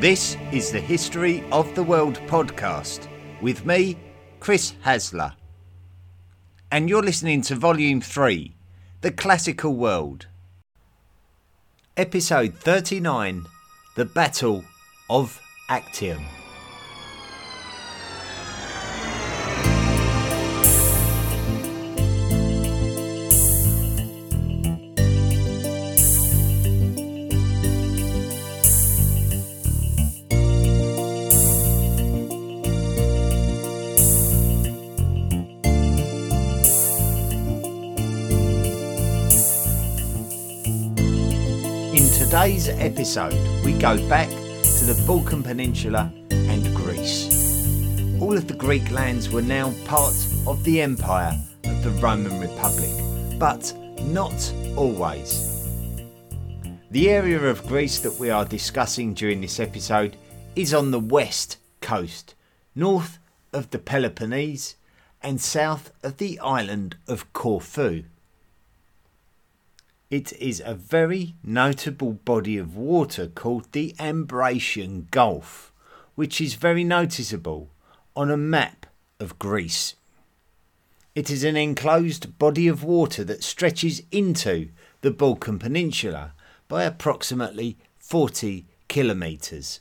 This is the History of the World podcast with me, Chris Hasler. And you're listening to Volume 3 The Classical World. Episode 39 The Battle of Actium. Episode, we go back to the Balkan Peninsula and Greece. All of the Greek lands were now part of the empire of the Roman Republic, but not always. The area of Greece that we are discussing during this episode is on the west coast, north of the Peloponnese and south of the island of Corfu. It is a very notable body of water called the Ambracian Gulf, which is very noticeable on a map of Greece. It is an enclosed body of water that stretches into the Balkan Peninsula by approximately 40 kilometres.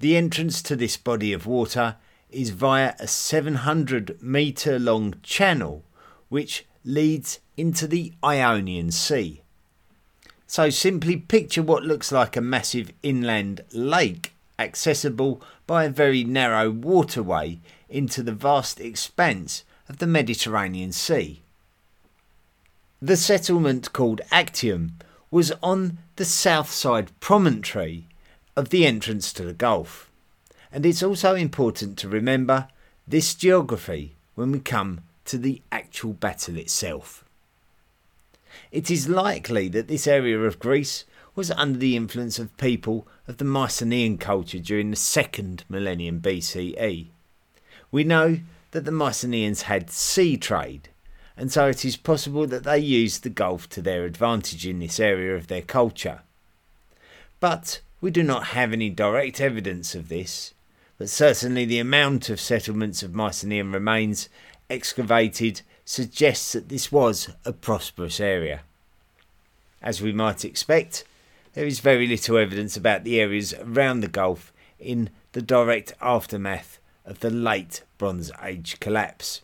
The entrance to this body of water is via a 700 metre long channel which leads into the Ionian Sea. So simply picture what looks like a massive inland lake accessible by a very narrow waterway into the vast expanse of the Mediterranean Sea. The settlement called Actium was on the south side promontory of the entrance to the Gulf. And it's also important to remember this geography when we come to the actual battle itself. It is likely that this area of Greece was under the influence of people of the Mycenaean culture during the second millennium BCE. We know that the Mycenaeans had sea trade, and so it is possible that they used the Gulf to their advantage in this area of their culture. But we do not have any direct evidence of this, but certainly the amount of settlements of Mycenaean remains excavated suggests that this was a prosperous area. As we might expect, there is very little evidence about the areas around the Gulf in the direct aftermath of the late Bronze Age collapse.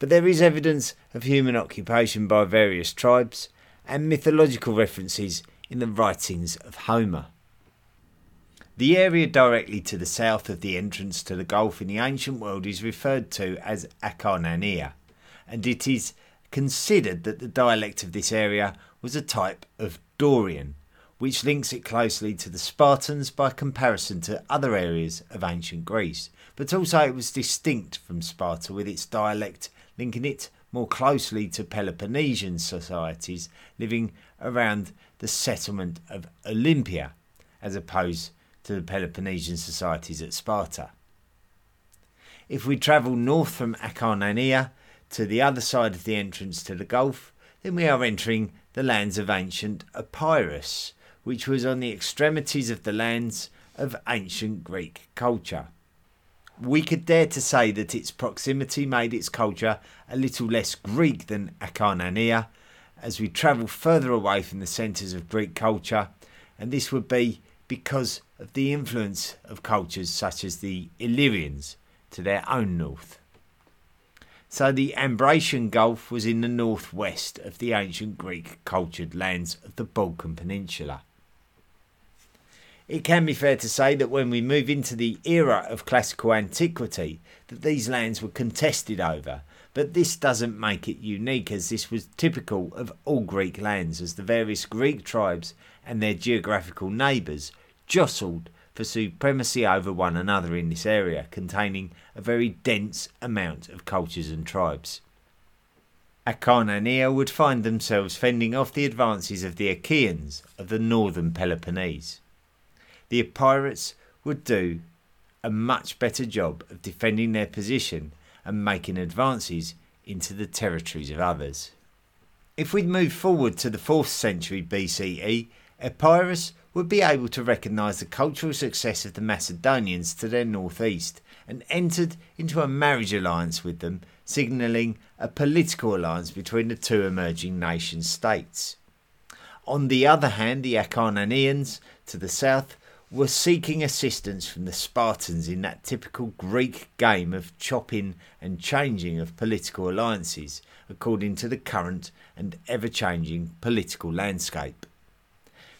But there is evidence of human occupation by various tribes and mythological references in the writings of Homer. The area directly to the south of the entrance to the Gulf in the ancient world is referred to as Acarnania, and it is considered that the dialect of this area was a type of Dorian, which links it closely to the Spartans by comparison to other areas of ancient Greece, but also it was distinct from Sparta with its dialect linking it more closely to Peloponnesian societies living around the settlement of Olympia, as opposed to the Peloponnesian societies at Sparta. If we travel north from Acarnania to the other side of the entrance to the Gulf, then we are entering the lands of ancient Epirus, which was on the extremities of the lands of ancient Greek culture. We could dare to say that its proximity made its culture a little less Greek than Acarnania as we travel further away from the centres of Greek culture, and this would be because of the influence of cultures such as the Illyrians to their own north. So the Ambracian Gulf was in the northwest of the ancient Greek cultured lands of the Balkan Peninsula. It can be fair to say that when we move into the era of classical antiquity that these lands were contested over, but this doesn't make it unique as this was typical of all Greek lands as the various Greek tribes and their geographical neighbours jostled for supremacy over one another in this area, containing a very dense amount of cultures and tribes. Acarnania would find themselves fending off the advances of the Achaeans of the northern Peloponnese. The Epirates would do a much better job of defending their position and making advances into the territories of others. If we move forward to the 4th century BCE, Epirus would be able to recognise the cultural success of the Macedonians to their northeast and entered into a marriage alliance with them, signalling a political alliance between the two emerging nation states. On the other hand, the Acarnanians to the south were seeking assistance from the Spartans in that typical Greek game of chopping and changing of political alliances according to the current and ever changing political landscape.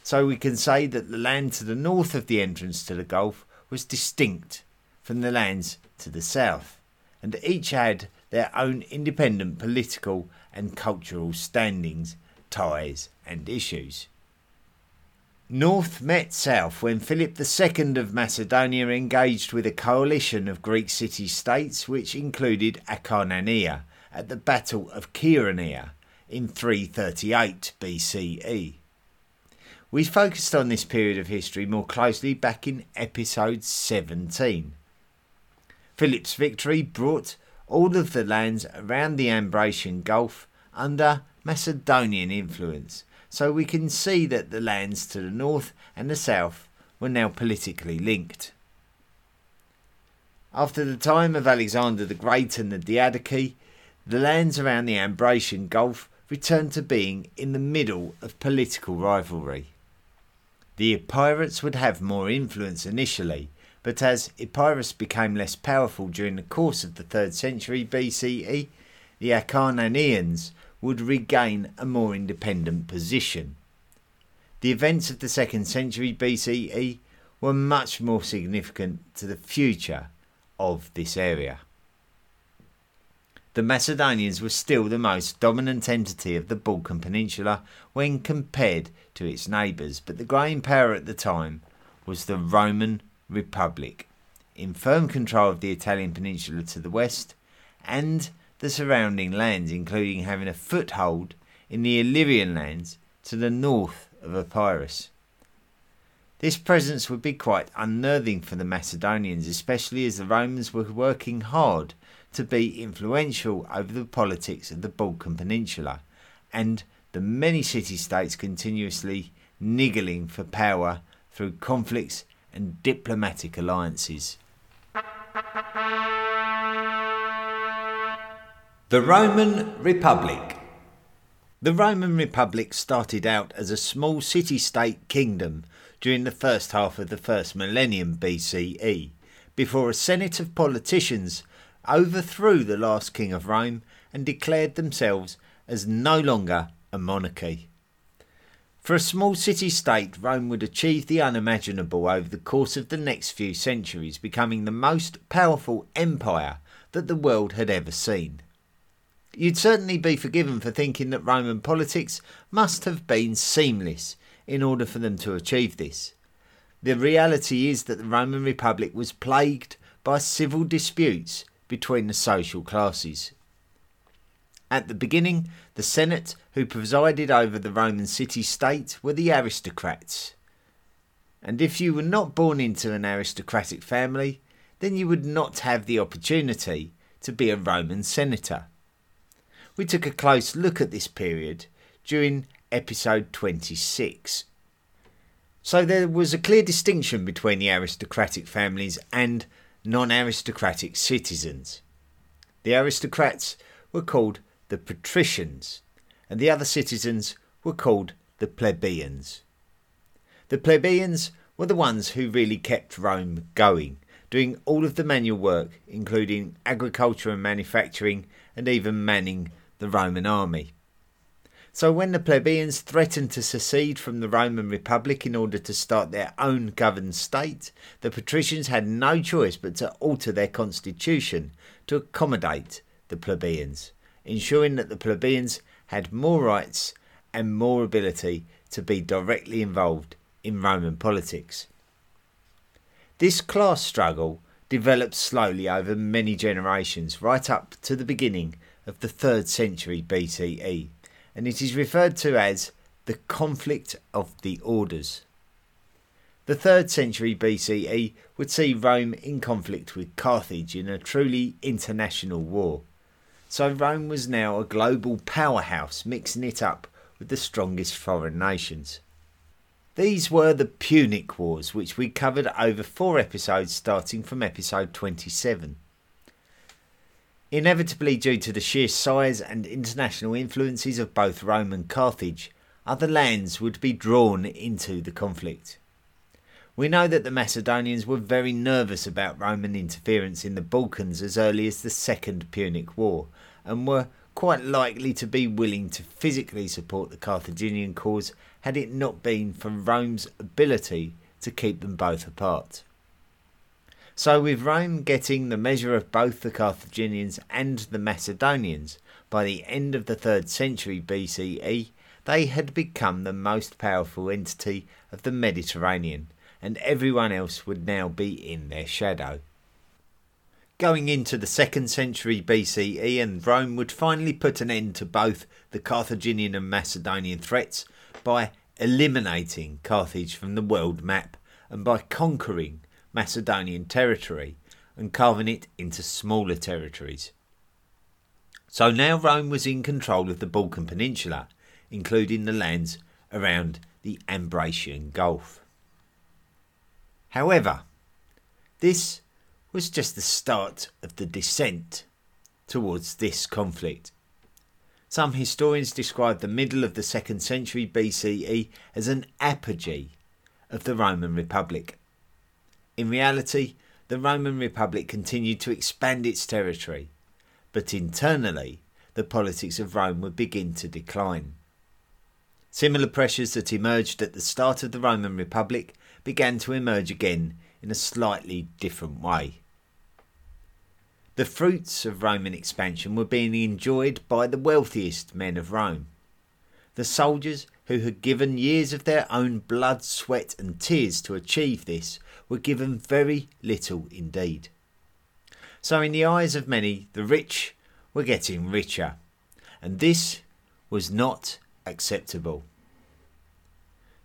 So we can say that the land to the north of the entrance to the Gulf was distinct from the lands to the south, and each had their own independent political and cultural standings, ties, and issues. North met south when Philip II of Macedonia engaged with a coalition of Greek city states which included Acarnania at the Battle of Chaeronea in 338 BCE. We focused on this period of history more closely back in episode 17. Philip's victory brought all of the lands around the Ambracian Gulf under Macedonian influence, so we can see that the lands to the north and the south were now politically linked. After the time of Alexander the Great and the Diadochi, the lands around the Ambracian Gulf returned to being in the middle of political rivalry. The Epirates would have more influence initially, but as Epirus became less powerful during the course of the 3rd century BCE, the Acarnanians would regain a more independent position. The events of the 2nd century BCE were much more significant to the future of this area. The Macedonians were still the most dominant entity of the Balkan Peninsula when compared to its neighbours, but the growing power at the time was the Roman Republic, in firm control of the Italian peninsula to the west and the surrounding lands, including having a foothold in the Illyrian lands to the north of Epirus. This presence would be quite unnerving for the Macedonians, especially as the Romans were working hard to be influential over the politics of the Balkan Peninsula and the many city states continuously niggling for power through conflicts and diplomatic alliances. The Roman Republic The Roman Republic started out as a small city state kingdom during the first half of the first millennium BCE, before a senate of politicians overthrew the last king of Rome and declared themselves as no longer a monarchy. For a small city state, Rome would achieve the unimaginable over the course of the next few centuries, becoming the most powerful empire that the world had ever seen. You'd certainly be forgiven for thinking that Roman politics must have been seamless in order for them to achieve this. The reality is that the Roman Republic was plagued by civil disputes between the social classes. At the beginning, the Senate, who presided over the Roman city state, were the aristocrats. And if you were not born into an aristocratic family, then you would not have the opportunity to be a Roman senator. We took a close look at this period during episode 26. So there was a clear distinction between the aristocratic families and non aristocratic citizens. The aristocrats were called the patricians, and the other citizens were called the plebeians. The plebeians were the ones who really kept Rome going, doing all of the manual work, including agriculture and manufacturing, and even manning the Roman army. So when the plebeians threatened to secede from the Roman Republic in order to start their own governed state, the patricians had no choice but to alter their constitution to accommodate the plebeians, ensuring that the plebeians had more rights and more ability to be directly involved in Roman politics. This class struggle developed slowly over many generations, right up to the beginning of the 3rd century BCE and it is referred to as the conflict of the orders. The 3rd century BCE would see Rome in conflict with Carthage in a truly international war. So Rome was now a global powerhouse mixing it up with the strongest foreign nations. These were the Punic Wars, which we covered over four episodes starting from episode 27. Inevitably, due to the sheer size and international influences of both Rome and Carthage, other lands would be drawn into the conflict. We know that the Macedonians were very nervous about Roman interference in the Balkans as early as the Second Punic War and were quite likely to be willing to physically support the Carthaginian cause had it not been for Rome's ability to keep them both apart. So, with Rome getting the measure of both the Carthaginians and the Macedonians by the end of the 3rd century BCE, they had become the most powerful entity of the Mediterranean, and everyone else would now be in their shadow. Going into the 2nd century BCE, and Rome would finally put an end to both the Carthaginian and Macedonian threats by eliminating Carthage from the world map and by conquering Macedonian territory and carving it into smaller territories. So now Rome was in control of the Balkan Peninsula, including the lands around the Ambracian Gulf. However, this was just the start of the descent towards this conflict. Some historians describe the middle of the 2nd century BCE as an apogee of the Roman Republic. In reality, the Roman Republic continued to expand its territory, but internally, the politics of Rome would begin to decline. Similar pressures that emerged at the start of the Roman Republic began to emerge again in a slightly different way. The fruits of Roman expansion were being enjoyed by the wealthiest men of Rome. The soldiers who had given years of their own blood, sweat, and tears to achieve this were given very little indeed. So, in the eyes of many, the rich were getting richer, and this was not acceptable.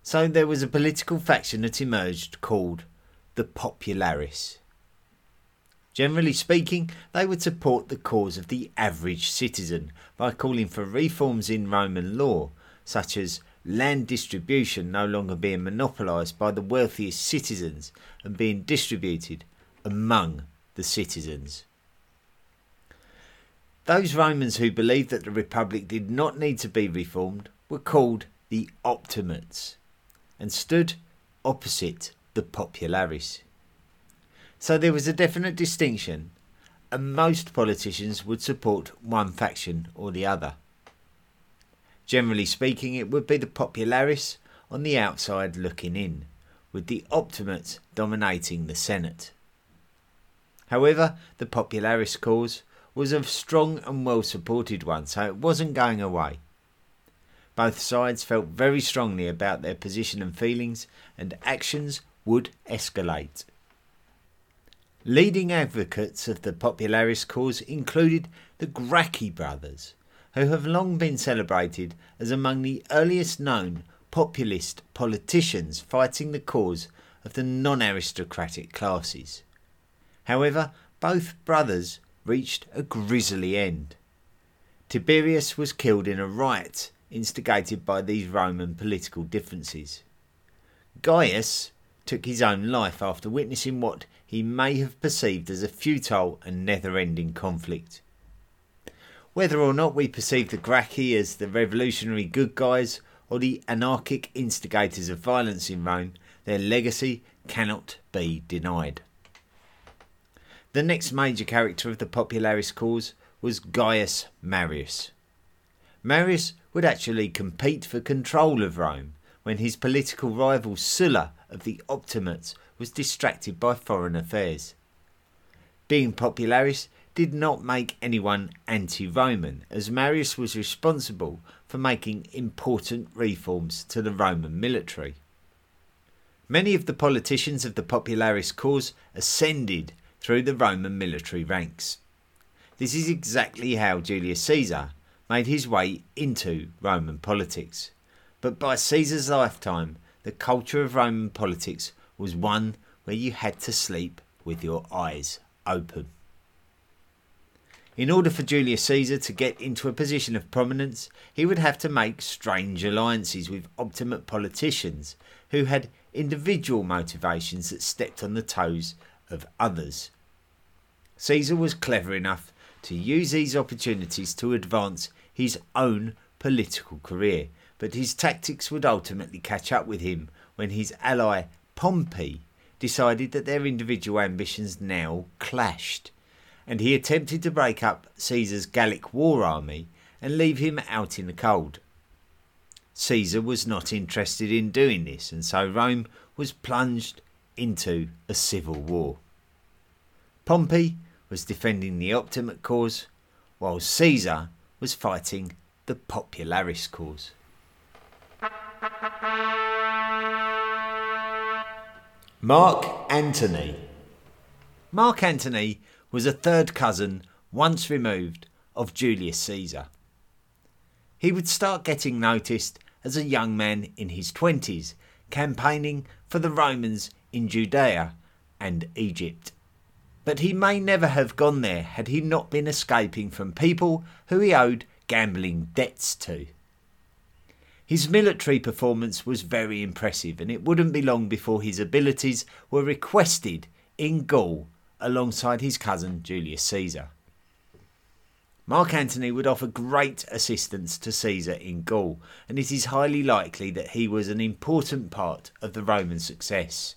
So, there was a political faction that emerged called the Populares. Generally speaking, they would support the cause of the average citizen by calling for reforms in Roman law, such as land distribution no longer being monopolised by the wealthiest citizens and being distributed among the citizens. Those Romans who believed that the Republic did not need to be reformed were called the Optimates and stood opposite the Populares. So there was a definite distinction, and most politicians would support one faction or the other. Generally speaking, it would be the popularis on the outside looking in, with the optimates dominating the Senate. However, the popularis cause was a strong and well supported one, so it wasn't going away. Both sides felt very strongly about their position and feelings, and actions would escalate. Leading advocates of the Popularis cause included the Gracchi brothers, who have long been celebrated as among the earliest known populist politicians fighting the cause of the non aristocratic classes. However, both brothers reached a grisly end. Tiberius was killed in a riot instigated by these Roman political differences. Gaius took his own life after witnessing what he may have perceived as a futile and never ending conflict. Whether or not we perceive the Gracchi as the revolutionary good guys or the anarchic instigators of violence in Rome, their legacy cannot be denied. The next major character of the Popularis cause was Gaius Marius. Marius would actually compete for control of Rome when his political rival Sulla of the Optimates was distracted by foreign affairs. Being popularis did not make anyone anti Roman, as Marius was responsible for making important reforms to the Roman military. Many of the politicians of the popularis cause ascended through the Roman military ranks. This is exactly how Julius Caesar made his way into Roman politics. But by Caesar's lifetime, the culture of Roman politics was one where you had to sleep with your eyes open. In order for Julius Caesar to get into a position of prominence, he would have to make strange alliances with optimate politicians who had individual motivations that stepped on the toes of others. Caesar was clever enough to use these opportunities to advance his own political career, but his tactics would ultimately catch up with him when his ally Pompey decided that their individual ambitions now clashed and he attempted to break up Caesar's Gallic war army and leave him out in the cold. Caesar was not interested in doing this, and so Rome was plunged into a civil war. Pompey was defending the Optimate cause, while Caesar was fighting the Popularis cause. Mark Antony Mark Antony was a third cousin, once removed, of Julius Caesar. He would start getting noticed as a young man in his twenties, campaigning for the Romans in Judea and Egypt. But he may never have gone there had he not been escaping from people who he owed gambling debts to. His military performance was very impressive, and it wouldn't be long before his abilities were requested in Gaul alongside his cousin Julius Caesar. Mark Antony would offer great assistance to Caesar in Gaul, and it is highly likely that he was an important part of the Roman success.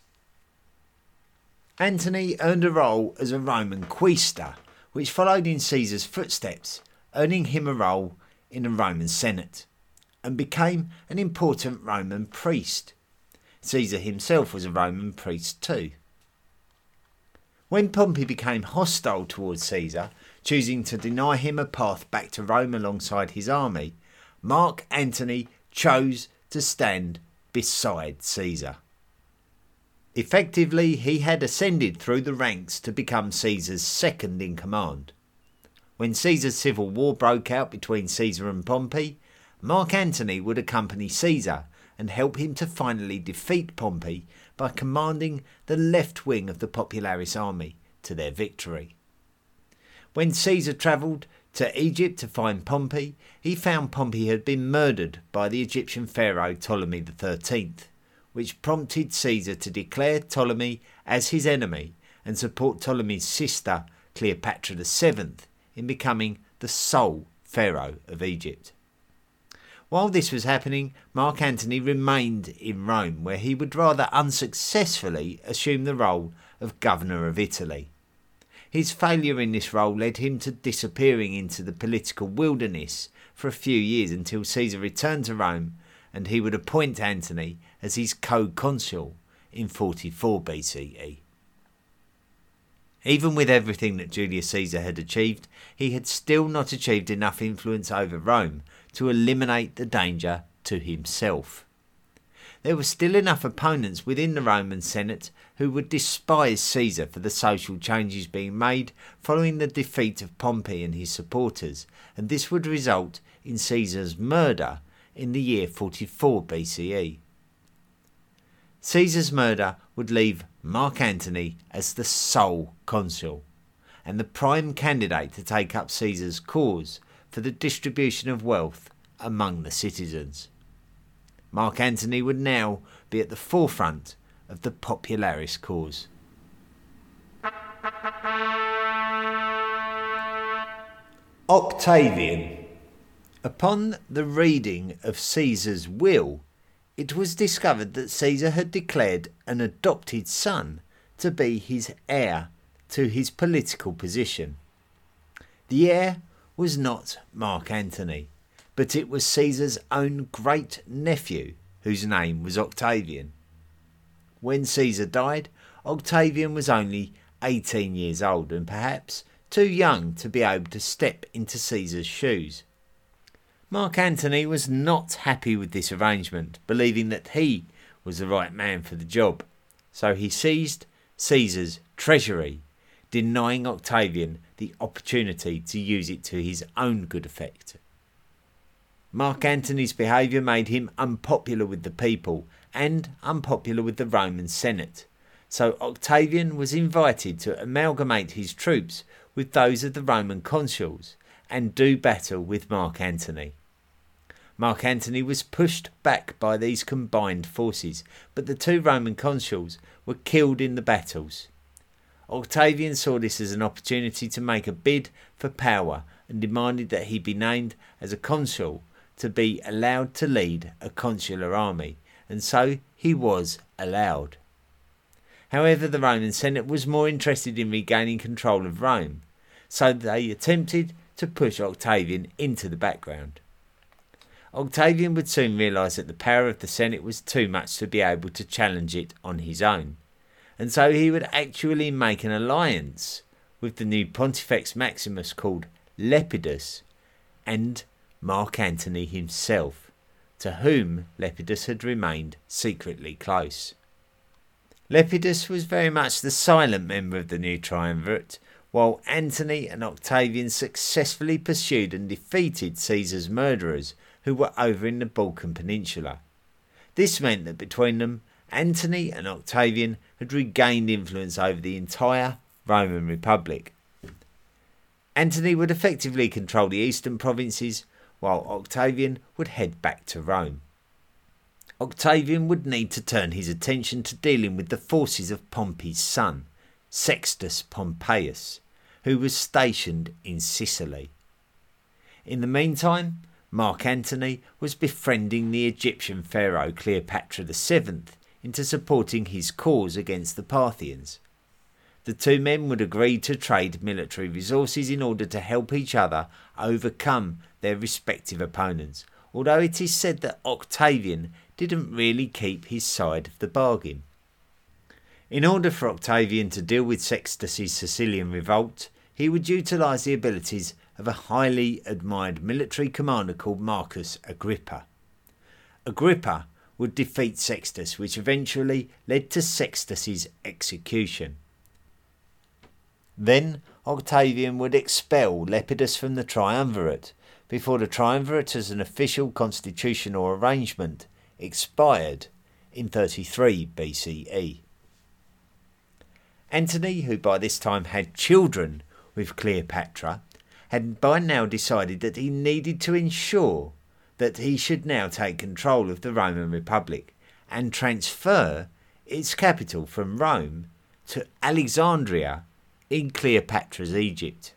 Antony earned a role as a Roman quaestor, which followed in Caesar's footsteps, earning him a role in the Roman Senate, and became an important Roman priest. Caesar himself was a Roman priest too. When Pompey became hostile towards Caesar, choosing to deny him a path back to Rome alongside his army, Mark Antony chose to stand beside Caesar. Effectively, he had ascended through the ranks to become Caesar's second in command. When Caesar's civil war broke out between Caesar and Pompey, Mark Antony would accompany Caesar and help him to finally defeat Pompey by commanding the left wing of the Popularis army to their victory. When Caesar travelled to Egypt to find Pompey, he found Pompey had been murdered by the Egyptian pharaoh Ptolemy XIII, which prompted Caesar to declare Ptolemy as his enemy and support Ptolemy's sister Cleopatra VII in becoming the sole pharaoh of Egypt. While this was happening, Mark Antony remained in Rome, where he would rather unsuccessfully assume the role of governor of Italy. His failure in this role led him to disappearing into the political wilderness for a few years until Caesar returned to Rome and he would appoint Antony as his co consul in 44 BCE. Even with everything that Julius Caesar had achieved, he had still not achieved enough influence over Rome to eliminate the danger to himself. There were still enough opponents within the Roman Senate who would despise Caesar for the social changes being made following the defeat of Pompey and his supporters, and this would result in Caesar's murder in the year 44 BCE. Caesar's murder would leave Mark Antony as the sole consul and the prime candidate to take up Caesar's cause for the distribution of wealth among the citizens. Mark Antony would now be at the forefront of the Popularis cause. Octavian. Upon the reading of Caesar's will, it was discovered that Caesar had declared an adopted son to be his heir to his political position. The heir was not Mark Antony, but it was Caesar's own great nephew, whose name was Octavian. When Caesar died, Octavian was only 18 years old and perhaps too young to be able to step into Caesar's shoes. Mark Antony was not happy with this arrangement, believing that he was the right man for the job. So he seized Caesar's treasury denying Octavian the opportunity to use it to his own good effect. Mark Antony's behaviour made him unpopular with the people and unpopular with the Roman Senate, so Octavian was invited to amalgamate his troops with those of the Roman consuls and do battle with Mark Antony. Mark Antony was pushed back by these combined forces, but the two Roman consuls were killed in the battles. Octavian saw this as an opportunity to make a bid for power and demanded that he be named as a consul to be allowed to lead a consular army, and so he was allowed. However, the Roman Senate was more interested in regaining control of Rome, so they attempted to push Octavian into the background. Octavian would soon realise that the power of the Senate was too much to be able to challenge it on his own, and so he would actually make an alliance with the new Pontifex Maximus called Lepidus and Mark Antony himself, to whom Lepidus had remained secretly close. Lepidus was very much the silent member of the new triumvirate, while Antony and Octavian successfully pursued and defeated Caesar's murderers who were over in the Balkan Peninsula. This meant that between them, Antony and Octavian had regained influence over the entire Roman Republic. Antony would effectively control the eastern provinces, while Octavian would head back to Rome. Octavian would need to turn his attention to dealing with the forces of Pompey's son, Sextus Pompeius, who was stationed in Sicily. In the meantime, Mark Antony was befriending the Egyptian pharaoh Cleopatra VII into supporting his cause against the Parthians. The two men would agree to trade military resources in order to help each other overcome their respective opponents, although it is said that Octavian didn't really keep his side of the bargain. In order for Octavian to deal with Sextus's Sicilian revolt, he would utilise the abilities of a highly admired military commander called Marcus Agrippa. Agrippa would defeat Sextus, which eventually led to Sextus's execution. Then Octavian would expel Lepidus from the triumvirate before the triumvirate as an official constitutional arrangement expired in 33 BCE. Antony, who by this time had children with Cleopatra, had by now decided that he needed to ensure that he should now take control of the Roman Republic and transfer its capital from Rome to Alexandria in Cleopatra's Egypt.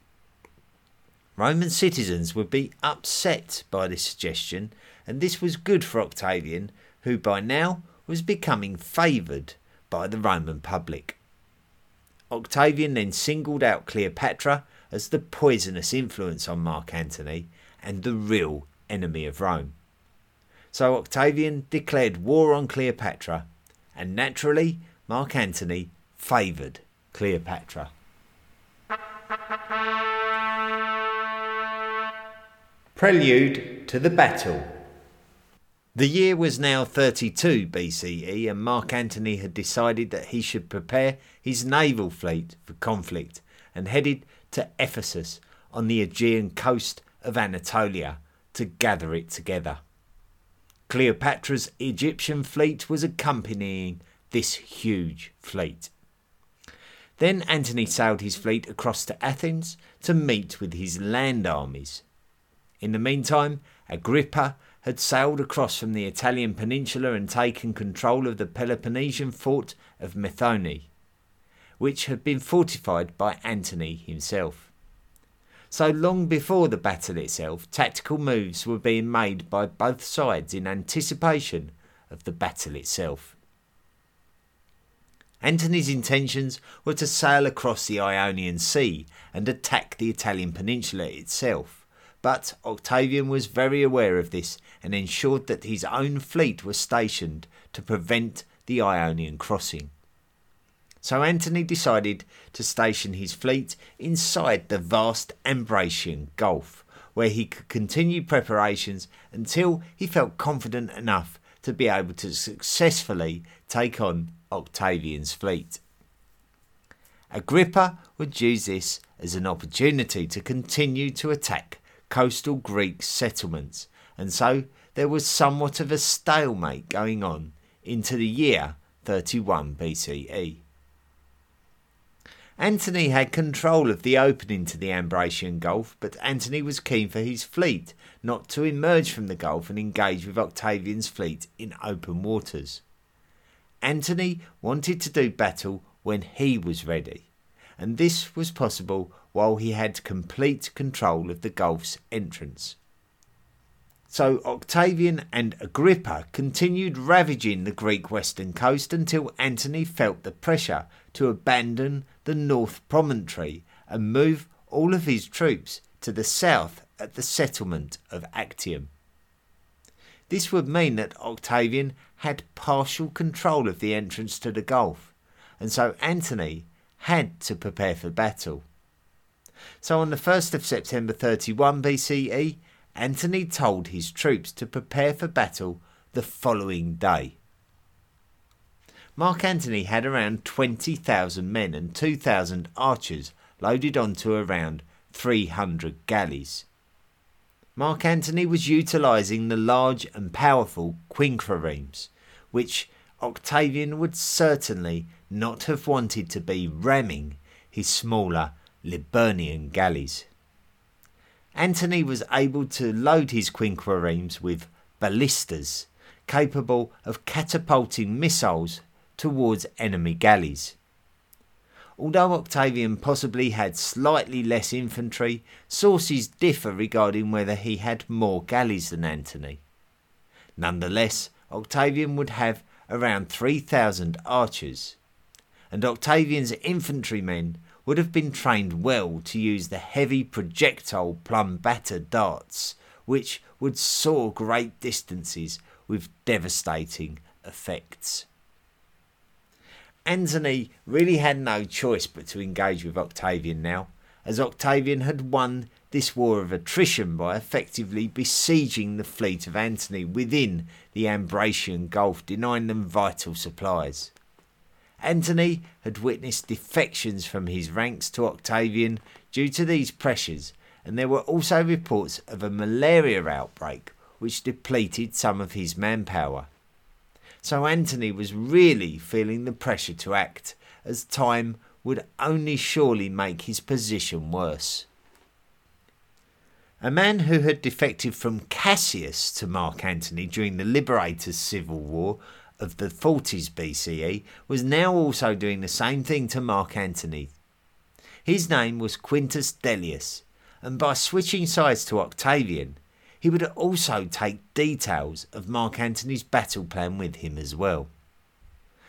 Roman citizens would be upset by this suggestion, and this was good for Octavian, who by now was becoming favoured by the Roman public. Octavian then singled out Cleopatra as the poisonous influence on Mark Antony and the real enemy of Rome. So Octavian declared war on Cleopatra, and naturally, Mark Antony favoured Cleopatra. Prelude to the Battle the year was now 32 BCE, and Mark Antony had decided that he should prepare his naval fleet for conflict and headed to Ephesus on the Aegean coast of Anatolia to gather it together. Cleopatra's Egyptian fleet was accompanying this huge fleet. Then Antony sailed his fleet across to Athens to meet with his land armies. In the meantime, Agrippa had sailed across from the Italian peninsula and taken control of the Peloponnesian fort of Methone, which had been fortified by Antony himself. So long before the battle itself, tactical moves were being made by both sides in anticipation of the battle itself. Antony's intentions were to sail across the Ionian Sea and attack the Italian peninsula itself. But Octavian was very aware of this and ensured that his own fleet was stationed to prevent the Ionian crossing. So Antony decided to station his fleet inside the vast Ambracian Gulf, where he could continue preparations until he felt confident enough to be able to successfully take on Octavian's fleet. Agrippa would use this as an opportunity to continue to attack coastal Greek settlements, and so there was somewhat of a stalemate going on into the year 31 BCE. Antony had control of the opening to the Ambracian Gulf, but Antony was keen for his fleet not to emerge from the Gulf and engage with Octavian's fleet in open waters. Antony wanted to do battle when he was ready, and this was possible while he had complete control of the Gulf's entrance. So Octavian and Agrippa continued ravaging the Greek western coast until Antony felt the pressure to abandon the North Promontory and move all of his troops to the south at the settlement of Actium. This would mean that Octavian had partial control of the entrance to the Gulf, and so Antony had to prepare for battle. So on the 1st of September 31 BCE, Antony told his troops to prepare for battle the following day. Mark Antony had around 20,000 men and 2,000 archers loaded onto around 300 galleys. Mark Antony was utilising the large and powerful quinqueremes, which Octavian would certainly not have wanted to be ramming his smaller Liburnian galleys. Antony was able to load his quinqueremes with ballistas, capable of catapulting missiles towards enemy galleys. Although Octavian possibly had slightly less infantry, sources differ regarding whether he had more galleys than Antony. Nonetheless, Octavian would have around 3,000 archers, and Octavian's infantrymen would have been trained well to use the heavy projectile plumbatae darts, which would soar great distances with devastating effects. Antony really had no choice but to engage with Octavian now, as Octavian had won this war of attrition by effectively besieging the fleet of Antony within the Ambracian Gulf, denying them vital supplies. Antony had witnessed defections from his ranks to Octavian due to these pressures, and there were also reports of a malaria outbreak which depleted some of his manpower. So Antony was really feeling the pressure to act, as time would only surely make his position worse. A man who had defected from Cassius to Mark Antony during the Liberators' Civil War of the 40s BCE was now also doing the same thing to Mark Antony. His name was Quintus Dellius, and by switching sides to Octavian, he would also take details of Mark Antony's battle plan with him as well.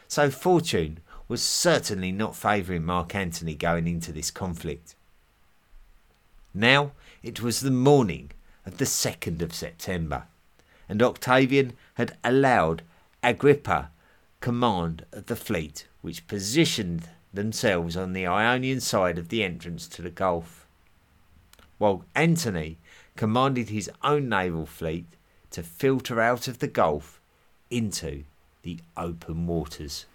So fortune was certainly not favouring Mark Antony going into this conflict. Now it was the morning of the 2nd of September, and Octavian had allowed Agrippa command of the fleet, which positioned themselves on the Ionian side of the entrance to the Gulf, while Antony commanded his own naval fleet to filter out of the Gulf into the open waters.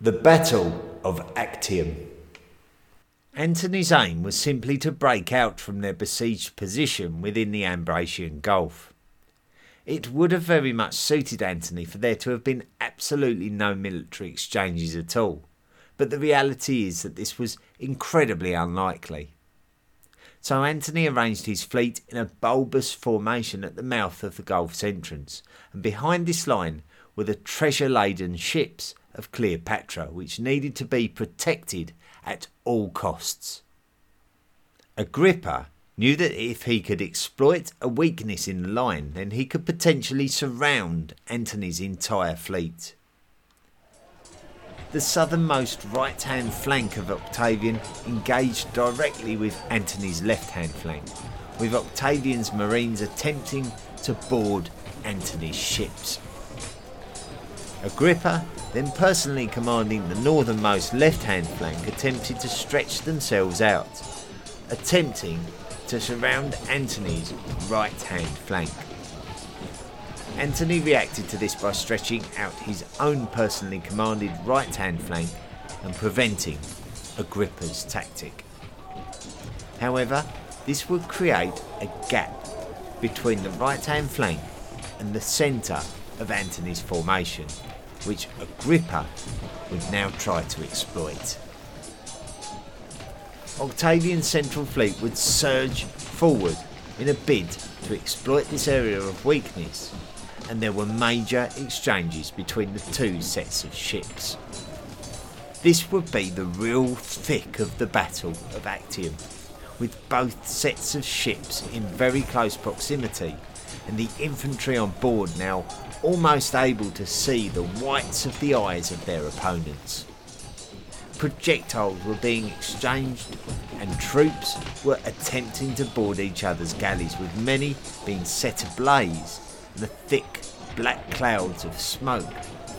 The Battle of Actium. Antony's aim was simply to break out from their besieged position within the Ambracian Gulf. It would have very much suited Antony for there to have been absolutely no military exchanges at all, but the reality is that this was incredibly unlikely. So Antony arranged his fleet in a bulbous formation at the mouth of the Gulf's entrance, and behind this line were the treasure laden ships of Cleopatra, which needed to be protected at all costs. Agrippa knew that if he could exploit a weakness in the line, then he could potentially surround Antony's entire fleet. The southernmost right hand flank of Octavian engaged directly with Antony's left hand flank, with Octavian's marines attempting to board Antony's ships. Agrippa, then personally commanding the northernmost left hand flank, attempted to stretch themselves out, attempting to surround Antony's right hand flank. Antony reacted to this by stretching out his own personally commanded right hand flank and preventing Agrippa's tactic. However, this would create a gap between the right hand flank and the centre of Antony's formation, which Agrippa would now try to exploit. Octavian's central fleet would surge forward in a bid to exploit this area of weakness, and there were major exchanges between the two sets of ships. This would be the real thick of the Battle of Actium, with both sets of ships in very close proximity, and the infantry on board now almost able to see the whites of the eyes of their opponents projectiles were being exchanged and troops were attempting to board each other's galleys, with many being set ablaze and the thick black clouds of smoke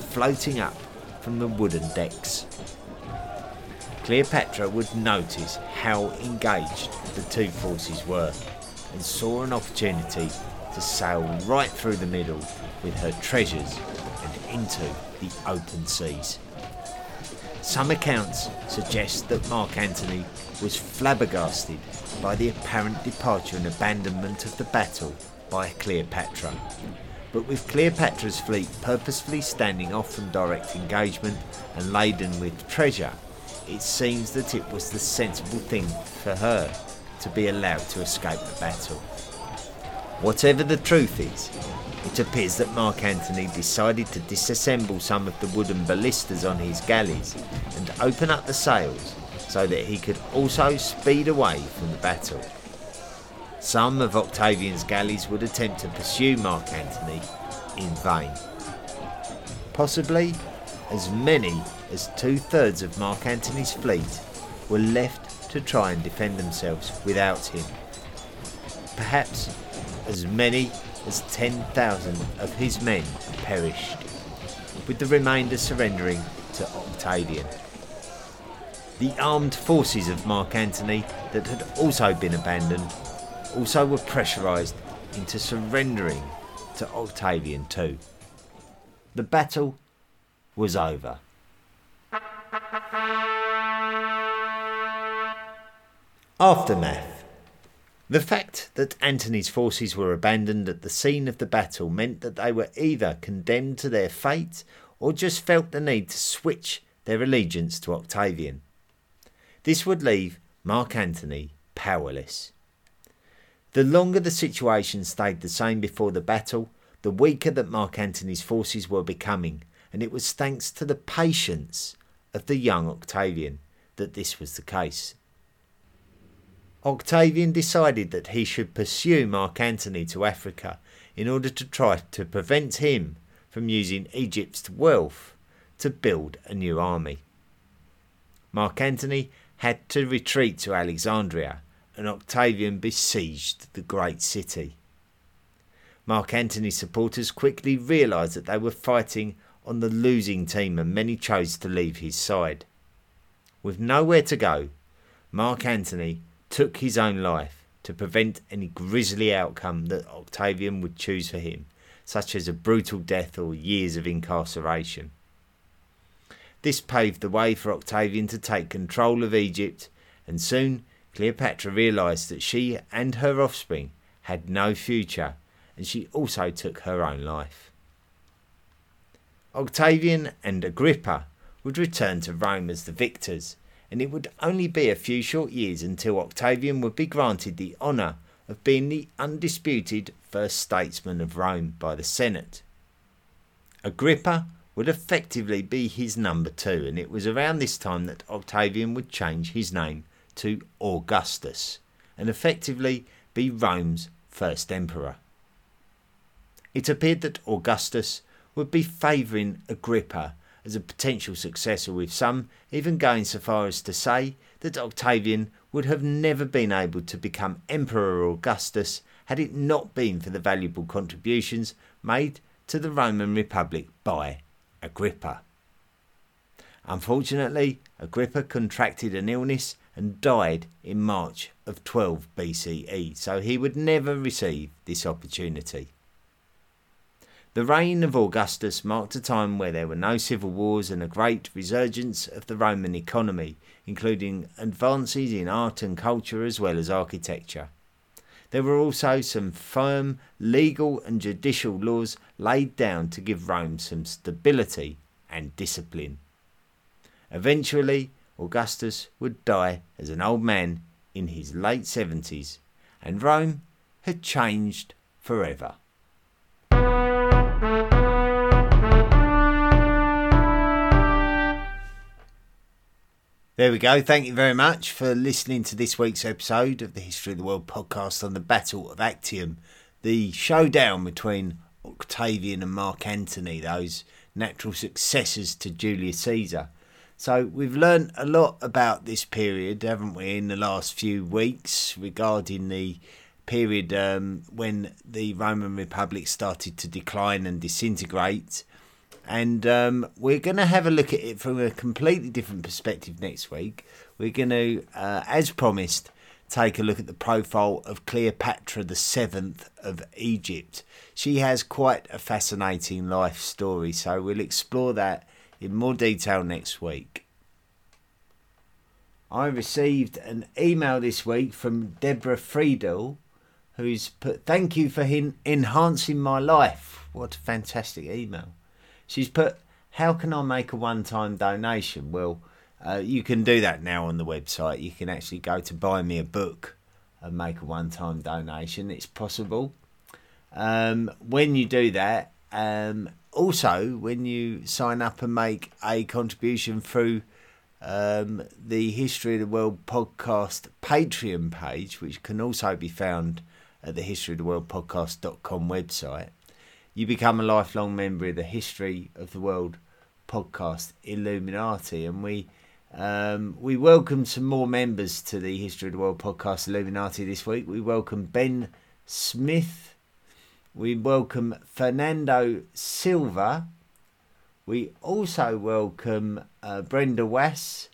floating up from the wooden decks. Cleopatra would notice how engaged the two forces were and saw an opportunity to sail right through the middle with her treasures and into the open seas. Some accounts suggest that Mark Antony was flabbergasted by the apparent departure and abandonment of the battle by Cleopatra. But with Cleopatra's fleet purposefully standing off from direct engagement and laden with treasure, it seems that it was the sensible thing for her to be allowed to escape the battle. Whatever the truth is, it appears that Mark Antony decided to disassemble some of the wooden ballistas on his galleys and open up the sails so that he could also speed away from the battle. Some of Octavian's galleys would attempt to pursue Mark Antony in vain. Possibly as many as two thirds of Mark Antony's fleet were left to try and defend themselves without him. Perhaps as many as 10,000 of his men perished, with the remainder surrendering to Octavian. The armed forces of Mark Antony that had also been abandoned also were pressurised into surrendering to Octavian too. The battle was over. Aftermath the fact that Antony's forces were abandoned at the scene of the battle meant that they were either condemned to their fate or just felt the need to switch their allegiance to Octavian. This would leave Mark Antony powerless. The longer the situation stayed the same before the battle, the weaker that Mark Antony's forces were becoming, and it was thanks to the patience of the young Octavian that this was the case. Octavian decided that he should pursue Mark Antony to Africa in order to try to prevent him from using Egypt's wealth to build a new army. Mark Antony had to retreat to Alexandria, and Octavian besieged the great city. Mark Antony's supporters quickly realised that they were fighting on the losing team, and many chose to leave his side. With nowhere to go, Mark Antony took his own life to prevent any grisly outcome that Octavian would choose for him, such as a brutal death or years of incarceration. This paved the way for Octavian to take control of Egypt, and soon Cleopatra realised that she and her offspring had no future, and she also took her own life. Octavian and Agrippa would return to Rome as the victors, and it would only be a few short years until Octavian would be granted the honour of being the undisputed first statesman of Rome by the Senate. Agrippa would effectively be his number two, and it was around this time that Octavian would change his name to Augustus and effectively be Rome's first emperor. It appeared that Augustus would be favouring Agrippa as a potential successor, with some even going so far as to say that Octavian would have never been able to become Emperor Augustus had it not been for the valuable contributions made to the Roman Republic by Agrippa. Unfortunately, Agrippa contracted an illness and died in March of 12 BCE, so he would never receive this opportunity. The reign of Augustus marked a time where there were no civil wars and a great resurgence of the Roman economy, including advances in art and culture as well as architecture. There were also some firm legal and judicial laws laid down to give Rome some stability and discipline. Eventually, Augustus would die as an old man in his late 70s, and Rome had changed forever. There we go. Thank you very much for listening to this week's episode of the History of the World podcast on the Battle of Actium, the showdown between Octavian and Mark Antony, those natural successors to Julius Caesar. So we've learned a lot about this period, haven't we, in the last few weeks regarding the period um, when the Roman Republic started to decline and disintegrate and um, we're going to have a look at it from a completely different perspective next week. We're going to, uh, as promised, take a look at the profile of Cleopatra the Seventh of Egypt. She has quite a fascinating life story, so we'll explore that in more detail next week. I received an email this week from Deborah Friedel, who's put, Thank you for enhancing my life. What a fantastic email. She's put, How can I make a one time donation? Well, uh, you can do that now on the website. You can actually go to buy me a book and make a one time donation. It's possible. Um, when you do that, um, also when you sign up and make a contribution through um, the History of the World podcast Patreon page, which can also be found at the History of the World podcast.com website, you become a lifelong member of the History of the World podcast Illuminati, and we um, we welcome some more members to the History of the World podcast Illuminati this week. We welcome Ben Smith. We welcome Fernando Silva. We also welcome uh, Brenda Wass,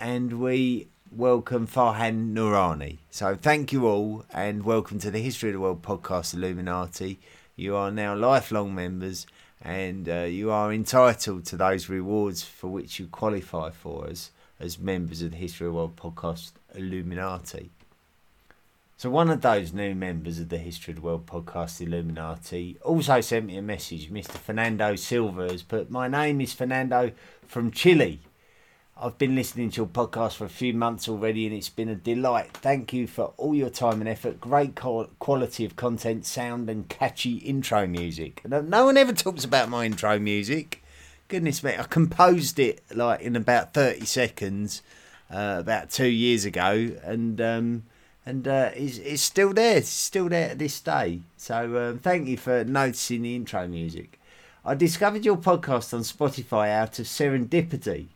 and we welcome Farhan Nurani. So thank you all, and welcome to the History of the World podcast Illuminati. You are now lifelong members and uh, you are entitled to those rewards for which you qualify for as, as members of the History of the World podcast Illuminati. So, one of those new members of the History of the World podcast Illuminati also sent me a message. Mr. Fernando Silva has put, My name is Fernando from Chile. I've been listening to your podcast for a few months already and it's been a delight. Thank you for all your time and effort. Great quality of content, sound, and catchy intro music. No one ever talks about my intro music. Goodness me, I composed it like in about 30 seconds uh, about two years ago and. Um, and uh, it's, it's still there. It's still there to this day. So um, thank you for noticing the intro music. I discovered your podcast on Spotify out of serendipity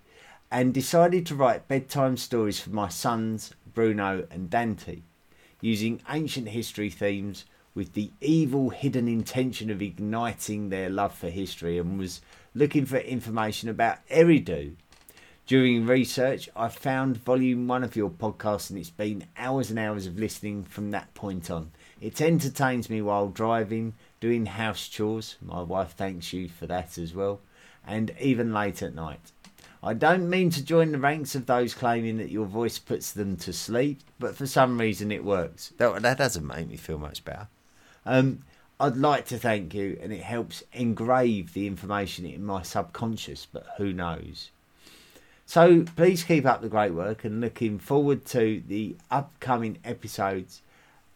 and decided to write bedtime stories for my sons Bruno and Dante, using ancient history themes with the evil hidden intention of igniting their love for history and was looking for information about Eridu. During research, I found volume one of your podcast and it's been hours and hours of listening from that point on. It entertains me while driving, doing house chores. My wife thanks you for that as well, and even late at night. I don't mean to join the ranks of those claiming that your voice puts them to sleep, but for some reason it works. That, that doesn't make me feel much better. Um, I'd like to thank you, and it helps engrave the information in my subconscious, but who knows? So please keep up the great work and looking forward to the upcoming episodes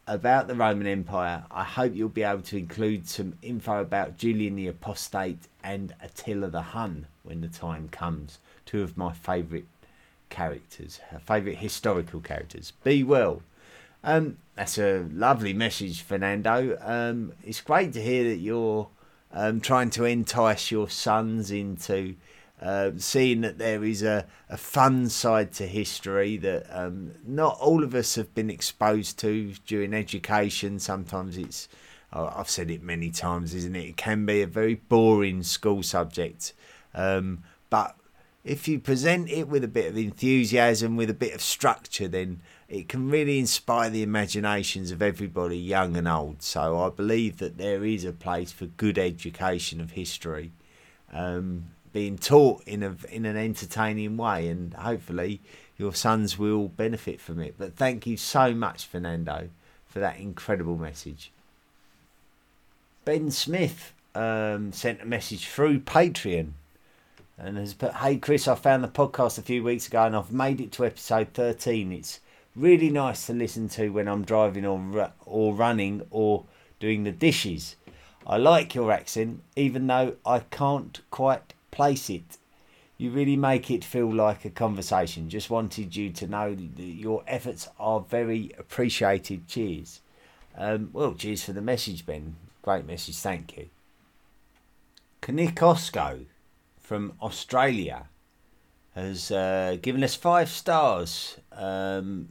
about the Roman Empire. I hope you'll be able to include some info about Julian the Apostate and Attila the Hun when the time comes two of my favourite characters, favourite historical characters. Be well. Um, that's a lovely message, Fernando. Um, it's great to hear that you're um, trying to entice your sons into uh, seeing that there is a, a fun side to history that um, not all of us have been exposed to during education. Sometimes it's, I've said it many times, isn't it? It can be a very boring school subject. Um, but if you present it with a bit of enthusiasm, with a bit of structure, then it can really inspire the imaginations of everybody, young and old. So I believe that there is a place for good education of history, um, being taught in a in an entertaining way, and hopefully your sons will benefit from it. But thank you so much, Fernando, for that incredible message. Ben Smith um, sent a message through Patreon and has put, "Hey Chris, I found the podcast a few weeks ago, and I've made it to episode thirteen. It's really nice to listen to when I'm driving or or running or doing the dishes. I like your accent, even though I can't quite place it. You really make it feel like a conversation. Just wanted you to know that your efforts are very appreciated. Cheers." Um, well, cheers for the message, Ben. Great message, thank you. Kanikosco from Australia has uh, given us five stars. Um,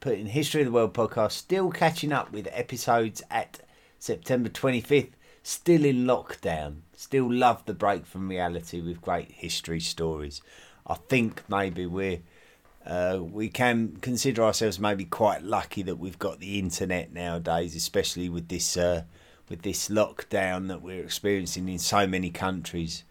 put in History of the World podcast, still catching up with episodes at September 25th, still in lockdown. Still love the break from reality with great history stories. I think maybe we're uh, we can consider ourselves maybe quite lucky that we've got the internet nowadays, especially with this uh, with this lockdown that we're experiencing in so many countries.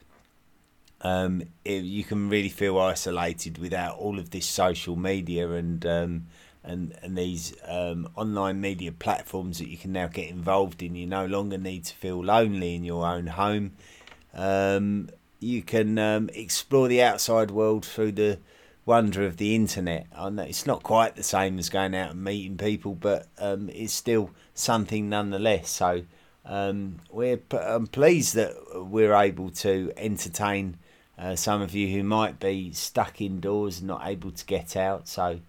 Um, it, you can really feel isolated without all of this social media and um, and and these um, online media platforms that you can now get involved in. You no longer need to feel lonely in your own home. Um, you can um, explore the outside world through the wonder of the internet. I know it's not quite the same as going out and meeting people, but um, it's still something nonetheless. So um, we're I'm pleased that we're able to entertain uh, some of you who might be stuck indoors and not able to get out. So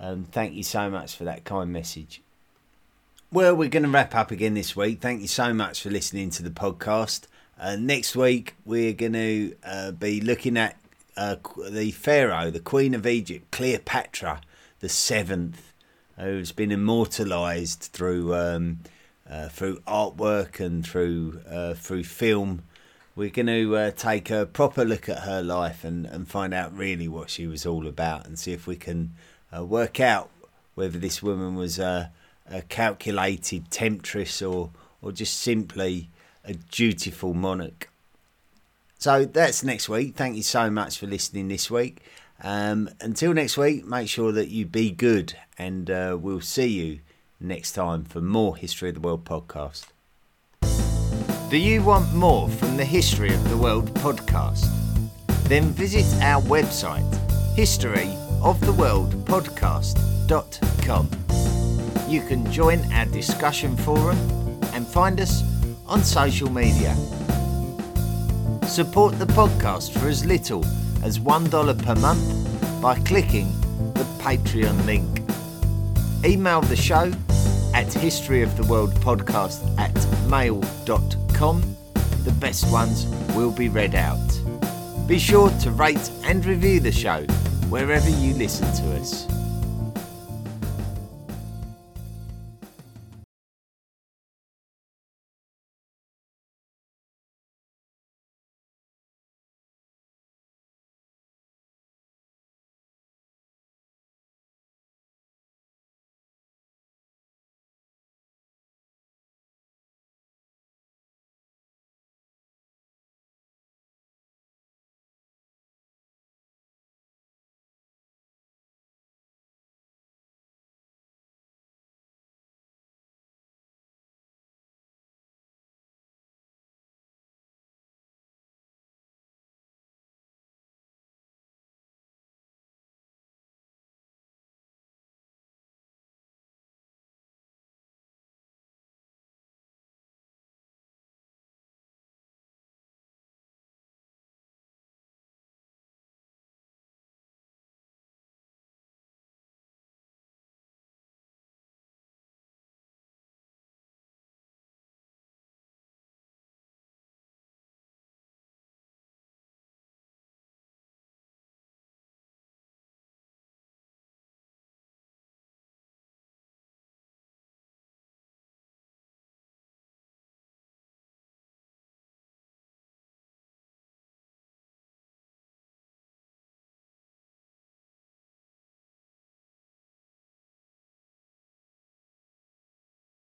um, thank you so much for that kind message. Well, we're going to wrap up again this week. Thank you so much for listening to the podcast. Uh, next week, we're going to uh, be looking at uh, the Pharaoh, the Queen of Egypt, Cleopatra the seventh, who's been immortalised through um, uh, through artwork and through through film. We're going to uh, take a proper look at her life and, and find out really what she was all about and see if we can uh, work out whether this woman was a, a calculated temptress or or just simply a dutiful monarch. So that's next week. Thank you so much for listening this week. Um, until next week, make sure that you be good, and uh, we'll see you next time for more History of the World podcast. Do you want more from the History of the World podcast? Then visit our website, historyoftheworldpodcast.com. You can join our discussion forum and find us on social media. Support the podcast for as little as $1 per month by clicking the Patreon link. Email the show at historyoftheworldpodcast at mail.com. The best ones will be read out. Be sure to rate and review the show wherever you listen to us.